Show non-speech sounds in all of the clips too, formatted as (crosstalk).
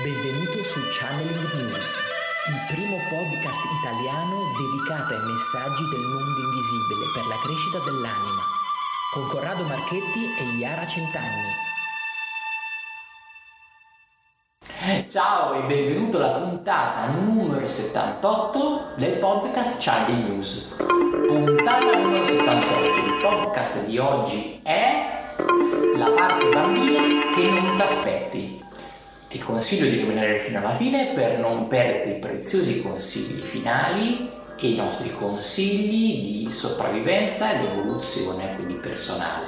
Benvenuto su Channeling News, il primo podcast italiano dedicato ai messaggi del mondo invisibile per la crescita dell'anima, con Corrado Marchetti e Iara Centanni. Ciao e benvenuto alla puntata numero 78 del podcast Channeling News. Puntata numero 78, il podcast di oggi è la parte bambina che non ti aspetti. Ti consiglio di rimanere fino alla fine per non perdere i preziosi consigli finali e i nostri consigli di sopravvivenza ed evoluzione, quindi personale.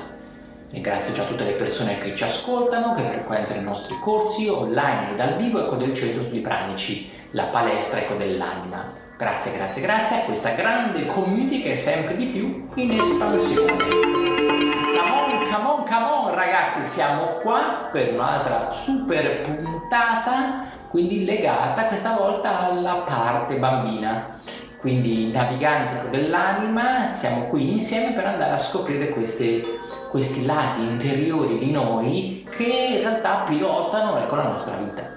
Ringrazio già tutte le persone che ci ascoltano, che frequentano i nostri corsi online e dal vivo Eco del Centro Studi Pranici, la palestra Eco dell'Anima. Grazie, grazie, grazie a questa grande community che è sempre di più in espansione siamo qua per un'altra super puntata, quindi legata questa volta alla parte bambina. Quindi naviganti dell'anima, siamo qui insieme per andare a scoprire queste, questi lati interiori di noi che in realtà pilotano ecco, la nostra vita.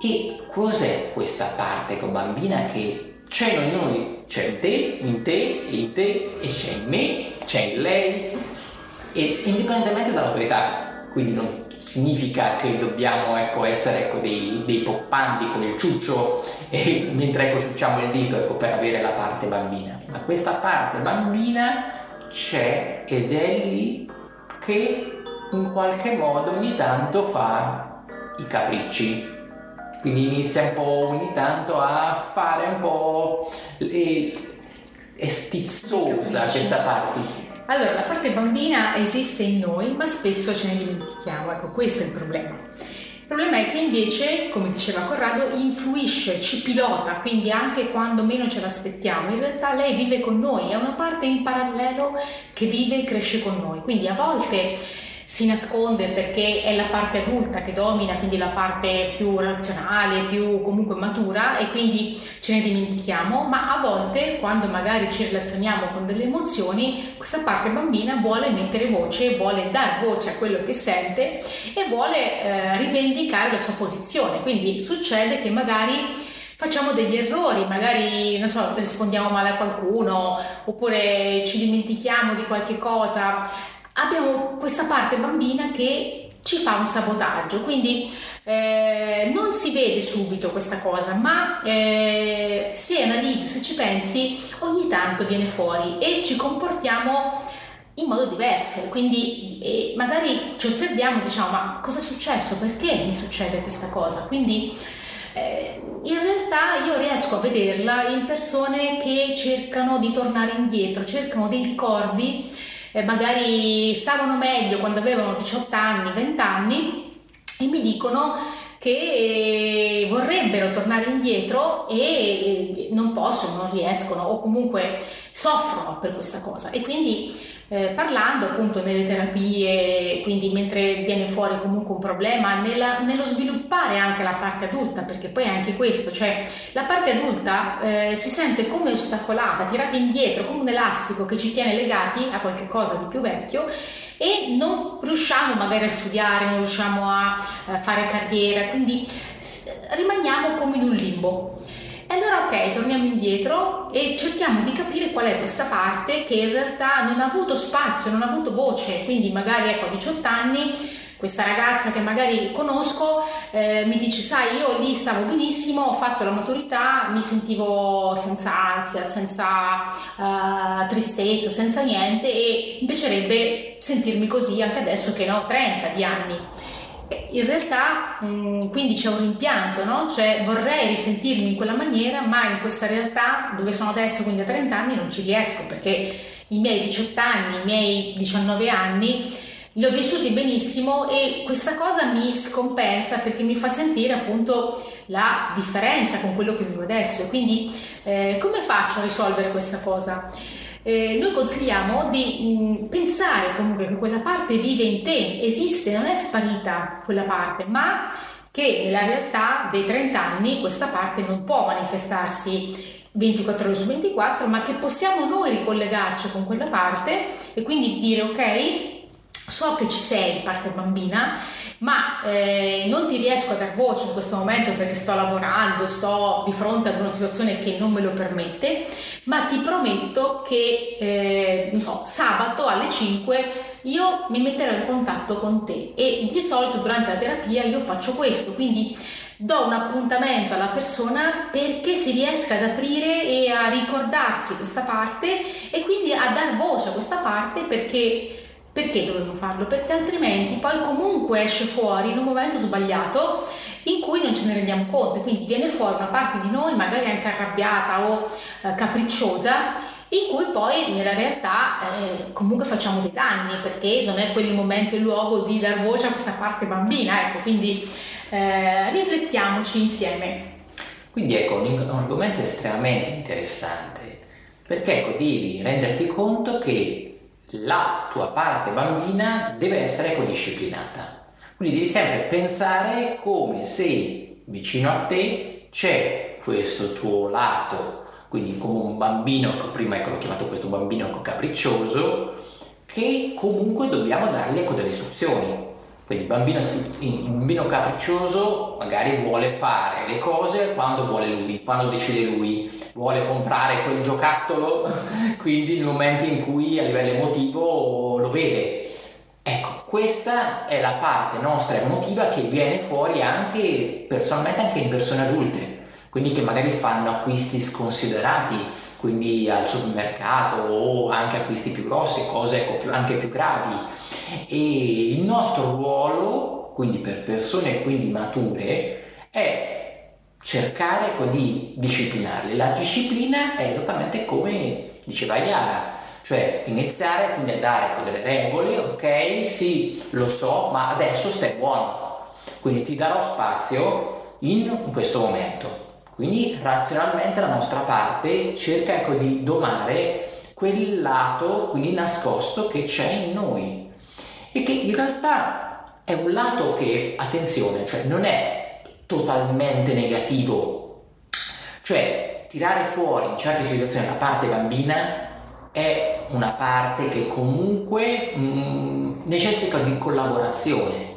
E cos'è questa parte bambina che c'è in ognuno, c'è in te, in te, in te, e c'è in me, c'è in lei, e indipendentemente dall'autorità, quindi non significa che dobbiamo ecco, essere ecco, dei, dei, poppanti con il ciuccio e, (laughs) mentre ecco, ciucciamo il dito ecco, per avere la parte bambina, ma questa parte bambina c'è ed è lì che in qualche modo ogni tanto fa i capricci. Quindi inizia un po' ogni tanto a fare un po' le, è stizzosa questa parte allora, la parte bambina esiste in noi, ma spesso ce ne dimentichiamo, ecco, questo è il problema. Il problema è che invece, come diceva Corrado, influisce, ci pilota, quindi anche quando meno ce l'aspettiamo, in realtà lei vive con noi, è una parte in parallelo che vive e cresce con noi. Quindi a volte si nasconde perché è la parte adulta che domina, quindi la parte più razionale, più comunque matura e quindi ce ne dimentichiamo, ma a volte quando magari ci relazioniamo con delle emozioni, questa parte bambina vuole mettere voce, vuole dar voce a quello che sente e vuole eh, rivendicare la sua posizione. Quindi succede che magari facciamo degli errori, magari non so, rispondiamo male a qualcuno oppure ci dimentichiamo di qualche cosa abbiamo questa parte bambina che ci fa un sabotaggio, quindi eh, non si vede subito questa cosa, ma eh, se analizzi, se ci pensi, ogni tanto viene fuori e ci comportiamo in modo diverso, quindi eh, magari ci osserviamo e diciamo ma cosa è successo? Perché mi succede questa cosa? Quindi eh, in realtà io riesco a vederla in persone che cercano di tornare indietro, cercano dei ricordi eh, magari stavano meglio quando avevano 18 anni, 20 anni e mi dicono che eh, vorrebbero tornare indietro e eh, non possono, non riescono o comunque soffrono per questa cosa. E quindi eh, parlando appunto nelle terapie, quindi mentre viene fuori comunque un problema, nella, nello sviluppare anche la parte adulta, perché poi anche questo, cioè la parte adulta eh, si sente come ostacolata, tirata indietro, come un elastico che ci tiene legati a qualche cosa di più vecchio e non riusciamo magari a studiare, non riusciamo a, a fare carriera, quindi rimaniamo come in un limbo. E allora ok, torniamo indietro e cerchiamo di capire qual è questa parte che in realtà non ha avuto spazio, non ha avuto voce, quindi magari ecco a 18 anni questa ragazza che magari conosco eh, mi dice sai io lì stavo benissimo ho fatto la maturità mi sentivo senza ansia senza uh, tristezza senza niente e mi piacerebbe sentirmi così anche adesso che ne ho 30 di anni in realtà mm, quindi c'è un rimpianto, no? Cioè vorrei risentirmi in quella maniera, ma in questa realtà dove sono adesso, quindi a 30 anni, non ci riesco perché i miei 18 anni, i miei 19 anni li ho vissuti benissimo e questa cosa mi scompensa perché mi fa sentire appunto la differenza con quello che vivo adesso. Quindi eh, come faccio a risolvere questa cosa? Eh, noi consigliamo di mh, mm, pensare comunque che quella parte vive in te, esiste, non è sparita quella parte, ma che nella realtà dei 30 anni questa parte non può manifestarsi 24 ore su 24, ma che possiamo noi ricollegarci con quella parte e quindi dire ok, so che ci sei, parte bambina, ma eh, non ti riesco a dar voce in questo momento perché sto lavorando, sto di fronte ad una situazione che non me lo permette, ma ti prometto che, eh, non so, sabato alle 5 io mi metterò in contatto con te e di solito durante la terapia io faccio questo, quindi do un appuntamento alla persona perché si riesca ad aprire e a ricordarsi questa parte e quindi a dar voce a questa parte perché perché dovremmo farlo? Perché altrimenti poi comunque esce fuori in un momento sbagliato in cui non ce ne rendiamo conto, quindi viene fuori una parte di noi magari anche arrabbiata o eh, capricciosa in cui poi nella realtà eh, comunque facciamo dei danni perché non è quello il momento e il luogo di dar voce a questa parte bambina, ecco, quindi eh, riflettiamoci insieme. Quindi ecco un, un argomento estremamente interessante perché ecco devi renderti conto che la tua parte bambina deve essere ecodisciplinata. Quindi devi sempre pensare come se vicino a te c'è questo tuo lato, quindi come un bambino, prima ecco l'ho chiamato questo bambino capriccioso, che comunque dobbiamo dargli ecco delle istruzioni. Quindi il bambino, il bambino capriccioso magari vuole fare le cose quando vuole lui, quando decide lui, vuole comprare quel giocattolo, (laughs) quindi nel momento in cui a livello emotivo lo vede. Ecco, questa è la parte nostra emotiva che viene fuori anche personalmente anche in persone adulte, quindi che magari fanno acquisti sconsiderati, quindi al supermercato o anche acquisti più grossi, cose anche più gravi. E il nostro ruolo, quindi per persone quindi mature, è cercare di disciplinarli. La disciplina è esattamente come diceva Iara, cioè iniziare quindi a dare ecco, delle regole, ok, sì, lo so, ma adesso stai buono, quindi ti darò spazio in questo momento. Quindi razionalmente la nostra parte cerca ecco, di domare quel lato, quindi nascosto, che c'è in noi e che in realtà è un lato che, attenzione, cioè non è totalmente negativo. Cioè, tirare fuori in certe situazioni la parte bambina è una parte che comunque mh, mm, necessita di collaborazione,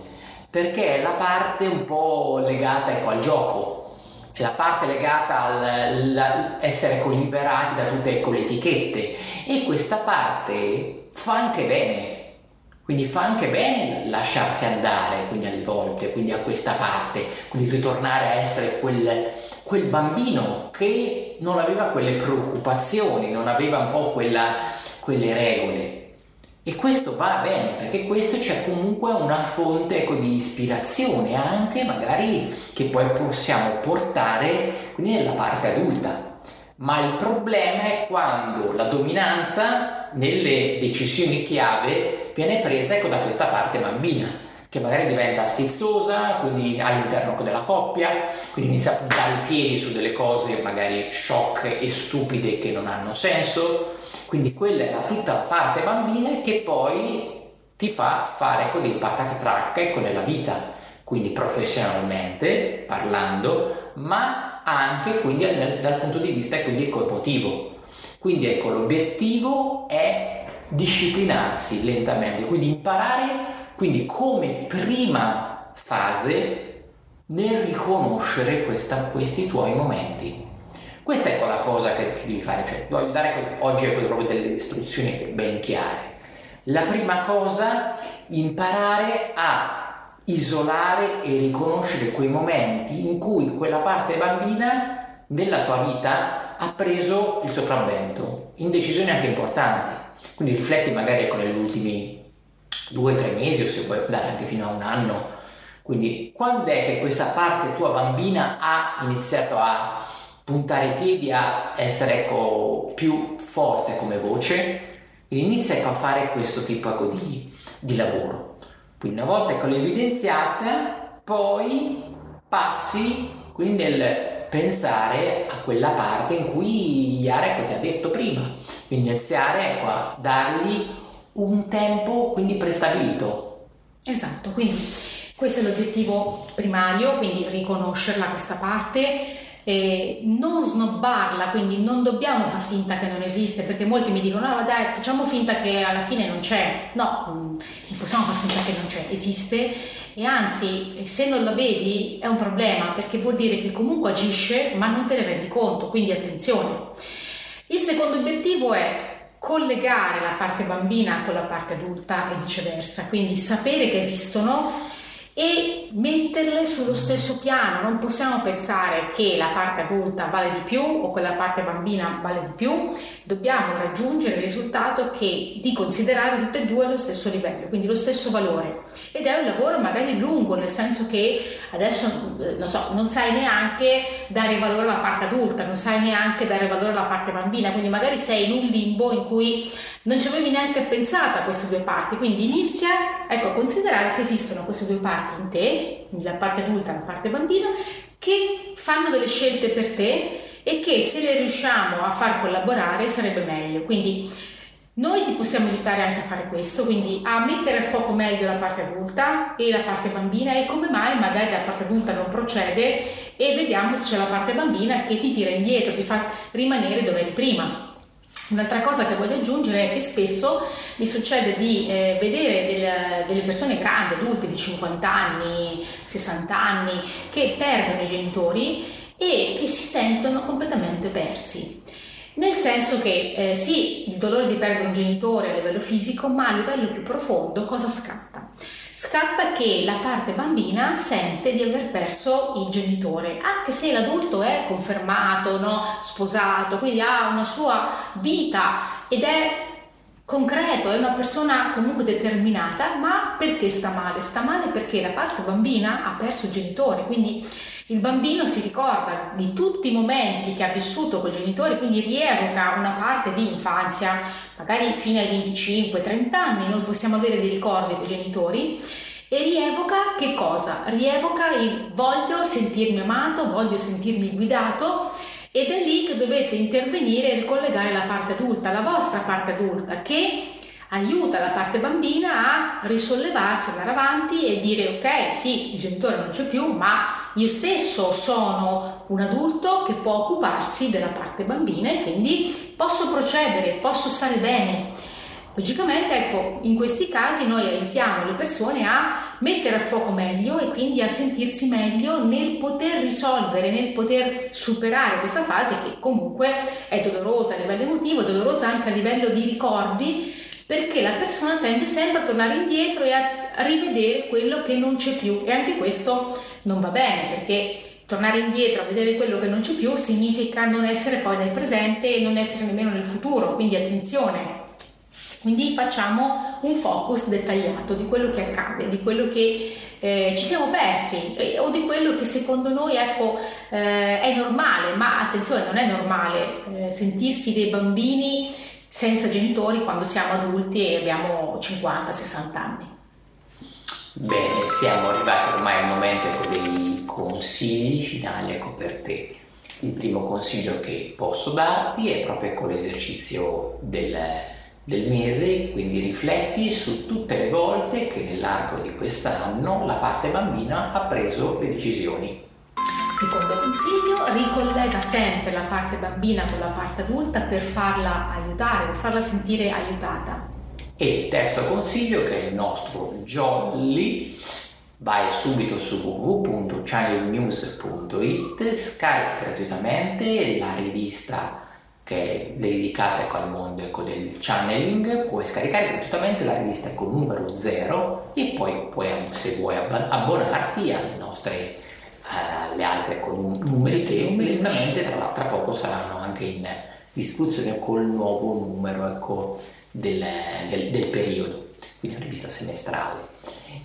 perché è la parte un po' legata ecco, al gioco, la parte legata all'essere liberati da tutte le etichette. E questa parte fa anche bene. Quindi fa anche bene lasciarsi andare, quindi alle volte, quindi a questa parte, quindi ritornare a essere quel, quel bambino che non aveva quelle preoccupazioni, non aveva un po' quella, quelle regole. E questo va bene perché questo c'è comunque una fonte ecco, di ispirazione anche magari che poi possiamo portare quindi nella parte adulta. Ma il problema è quando la dominanza nelle decisioni chiave viene presa ecco, da questa parte bambina che magari diventa stizzosa, quindi all'interno della coppia, quindi inizia a puntare i piedi su delle cose magari shock e stupide che non hanno senso, quindi quella è tutta la parte bambina che poi ti fa fare ecco, dei patatrac ecco, nella vita, quindi professionalmente parlando, ma anche quindi dal punto di vista quindi emotivo. Quindi ecco l'obiettivo è disciplinarsi lentamente, quindi imparare quindi come prima fase nel riconoscere questa, questi tuoi momenti. Questa è la cosa che ti devi fare, cioè voglio dare oggi proprio delle istruzioni ben chiare. La prima cosa, imparare a isolare e riconoscere quei momenti in cui quella parte bambina nella tua vita ha preso il sopravvento in decisioni anche importanti. Quindi rifletti magari con negli ultimi due o tre mesi o se vuoi andare anche fino a un anno. Quindi quando è che questa parte tua bambina ha iniziato a puntare i piedi, a essere ecco, più forte come voce? Inizia ecco, a fare questo tipo ecco, di, di lavoro. Quindi una volta che l'ho evidenziata, poi passi quindi nel pensare a quella parte in cui Yarek ti ha detto prima, quindi iniziare ecco, a dargli un tempo quindi prestabilito. Esatto, quindi questo è l'obiettivo primario, quindi riconoscerla questa parte eh, non snobbarla, quindi non dobbiamo far finta che non esiste, perché molti mi dicono no dai facciamo finta che alla fine non c'è, no, non possiamo far finta che non c'è, esiste e anzi se non la vedi è un problema perché vuol dire che comunque agisce ma non te ne rendi conto, quindi attenzione. Il secondo obiettivo è collegare la parte bambina con la parte adulta e viceversa, quindi sapere che esistono e metterle sullo stesso piano. Non possiamo pensare che la parte adulta vale di più o quella parte bambina vale di più, dobbiamo raggiungere il risultato che, di considerare tutte e due allo stesso livello, quindi lo stesso valore. Ed è un lavoro magari lungo, nel senso che adesso eh, non, so, non sai neanche dare valore alla parte adulta, non sai neanche dare valore alla parte bambina, quindi magari sei in un limbo in cui non ci avevi neanche pensato a queste due parti, quindi inizia ecco, a considerare che esistono queste due parti in te, la parte adulta e la parte bambina, che fanno delle scelte per te e che se le riusciamo a far collaborare sarebbe meglio. Quindi noi ti possiamo aiutare anche a fare questo, quindi a mettere a fuoco meglio la parte adulta e la parte bambina e come mai magari la parte adulta non procede e vediamo se c'è la parte bambina che ti tira indietro, ti fa rimanere dove eri prima. Un'altra cosa che voglio aggiungere è che spesso mi succede di eh, vedere del, delle persone grandi, adulte di 50 anni, 60 anni, che perdono i genitori e che si sentono completamente persi. Nel senso che eh, sì, il dolore di perdere un genitore a livello fisico, ma a livello più profondo cosa scatta? Scatta che la parte bambina sente di aver perso il genitore, anche se l'adulto è confermato, no? sposato, quindi ha una sua vita ed è concreto, è una persona comunque determinata, ma perché sta male? Sta male perché la parte bambina ha perso il genitore, quindi il bambino si ricorda di tutti i momenti che ha vissuto con i genitori, quindi rievoca una parte di infanzia, magari fino ai 25-30 anni noi possiamo avere dei ricordi con i genitori e rievoca che cosa? Rievoca il voglio sentirmi amato, voglio sentirmi guidato ed è lì che dovete intervenire e ricollegare la parte adulta, la vostra parte adulta che aiuta la parte bambina a risollevarsi, andare avanti e dire ok, sì, il genitore non c'è più, ma io stesso sono un adulto che può occuparsi della parte bambina e quindi posso procedere, posso stare bene. Logicamente, ecco, in questi casi noi aiutiamo le persone a mettere a fuoco meglio e quindi a sentirsi meglio nel poter risolvere, nel poter superare questa fase che comunque è dolorosa a livello emotivo, dolorosa anche a livello di ricordi perché la persona tende sempre a tornare indietro e a rivedere quello che non c'è più. E anche questo non va bene perché tornare indietro a vedere quello che non c'è più significa non essere poi nel presente e non essere nemmeno nel futuro, quindi attenzione. Quindi facciamo un focus dettagliato di quello che accade, di quello che eh, ci siamo persi eh, o di quello che secondo noi ecco, eh, è normale, ma attenzione, non è normale eh, sentirsi dei bambini senza genitori quando siamo adulti e abbiamo 50-60 anni. Bene, siamo arrivati ormai al momento ecco, dei consigli finali ecco, per te. Il primo consiglio che posso darti è proprio ecco, l'esercizio del, del mese, quindi rifletti su tutte le volte che nell'arco di quest'anno la parte bambina ha preso le decisioni Secondo consiglio, sempre la parte bambina con la parte adulta per farla aiutare, per farla sentire aiutata. E il terzo consiglio, che è il nostro Jolly, vai subito su www.channelnews.it, scarica gratuitamente la rivista che è dedicata ecco, al mondo ecco, del channeling, puoi scaricare gratuitamente la rivista con numero 0 e poi puoi, se vuoi abbonarti alle nostre eh, le altre con numeri che lentamente tra, tra, poco saranno anche in discussione col nuovo numero ecco, del, del, del periodo, quindi una rivista semestrale.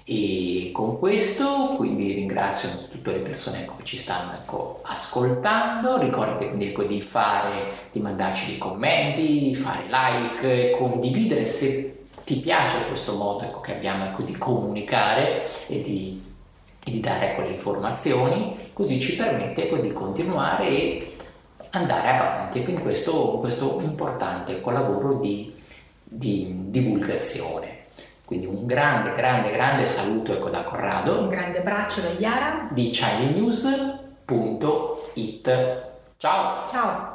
E con questo quindi ringrazio tutte le persone ecco, che ci stanno ecco, ascoltando, ricordate quindi ecco, di fare, di mandarci dei commenti, fare like, condividere se ti piace questo modo ecco, che abbiamo ecco, di comunicare e di e di dare ecco, le informazioni, così ci permette ecco, di continuare e andare avanti in questo, questo importante ecco, lavoro di, di, divulgazione. Quindi un grande, grande, grande saluto ecco, da Corrado. Un grande abbraccio da Iara. Di ChineNews.it it. Ciao! Ciao!